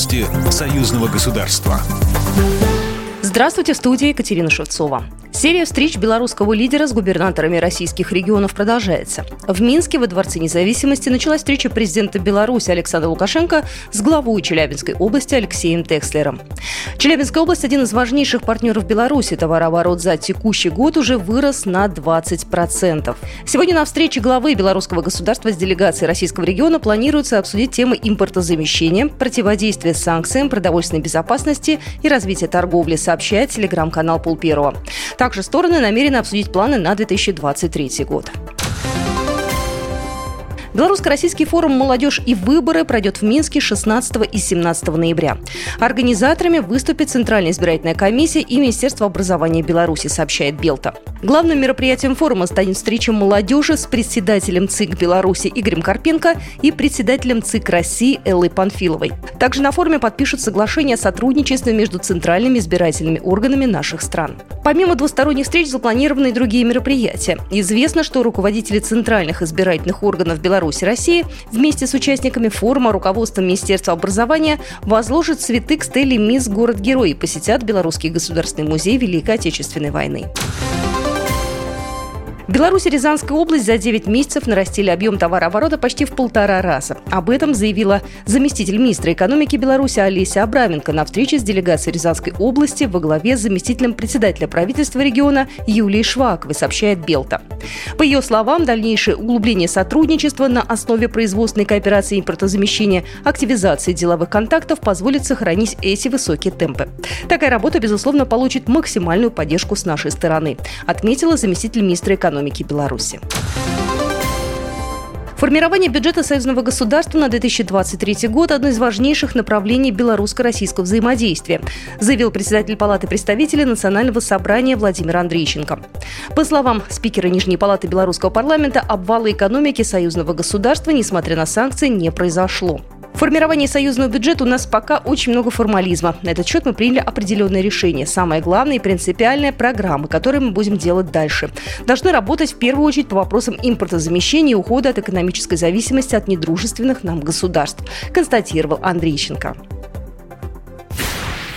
Новости союзного государства. Здравствуйте, в студии Екатерина Шевцова. Серия встреч белорусского лидера с губернаторами российских регионов продолжается. В Минске во Дворце независимости началась встреча президента Беларуси Александра Лукашенко с главой Челябинской области Алексеем Текслером. Челябинская область – один из важнейших партнеров Беларуси. Товарооборот за текущий год уже вырос на 20%. Сегодня на встрече главы белорусского государства с делегацией российского региона планируется обсудить темы импортозамещения, противодействия санкциям, продовольственной безопасности и развития торговли, сообщает телеграм-канал Пол Первого. Также стороны намерены обсудить планы на 2023 год. Белорусско-российский форум «Молодежь и выборы» пройдет в Минске 16 и 17 ноября. Организаторами выступит Центральная избирательная комиссия и Министерство образования Беларуси, сообщает Белта. Главным мероприятием форума станет встреча молодежи с председателем ЦИК Беларуси Игорем Карпенко и председателем ЦИК России Эллой Панфиловой. Также на форуме подпишут соглашение о сотрудничестве между центральными избирательными органами наших стран. Помимо двусторонних встреч запланированы и другие мероприятия. Известно, что руководители центральных избирательных органов Беларуси Беларусь России вместе с участниками форума руководством Министерства образования возложит цветы к стеле «Мисс Город-Герой» и посетят Белорусский государственный музей Великой Отечественной войны. В Беларуси Рязанская область за 9 месяцев нарастили объем товарооборота почти в полтора раза. Об этом заявила заместитель министра экономики Беларуси Олеся Абраменко на встрече с делегацией Рязанской области во главе с заместителем председателя правительства региона Юлией Шваковой, сообщает Белта. По ее словам, дальнейшее углубление сотрудничества на основе производственной кооперации и импортозамещения, активизации деловых контактов позволит сохранить эти высокие темпы. Такая работа, безусловно, получит максимальную поддержку с нашей стороны, отметила заместитель министра экономики экономики Беларуси. Формирование бюджета союзного государства на 2023 год – одно из важнейших направлений белорусско-российского взаимодействия, заявил председатель Палаты представителей Национального собрания Владимир Андрейченко. По словам спикера Нижней Палаты Белорусского парламента, обвала экономики союзного государства, несмотря на санкции, не произошло. Формировании союзного бюджета у нас пока очень много формализма. На этот счет мы приняли определенные решения. Самое главное и принципиальное – программы, которые мы будем делать дальше. Должны работать в первую очередь по вопросам импортозамещения и ухода от экономической зависимости от недружественных нам государств, констатировал Андрейченко.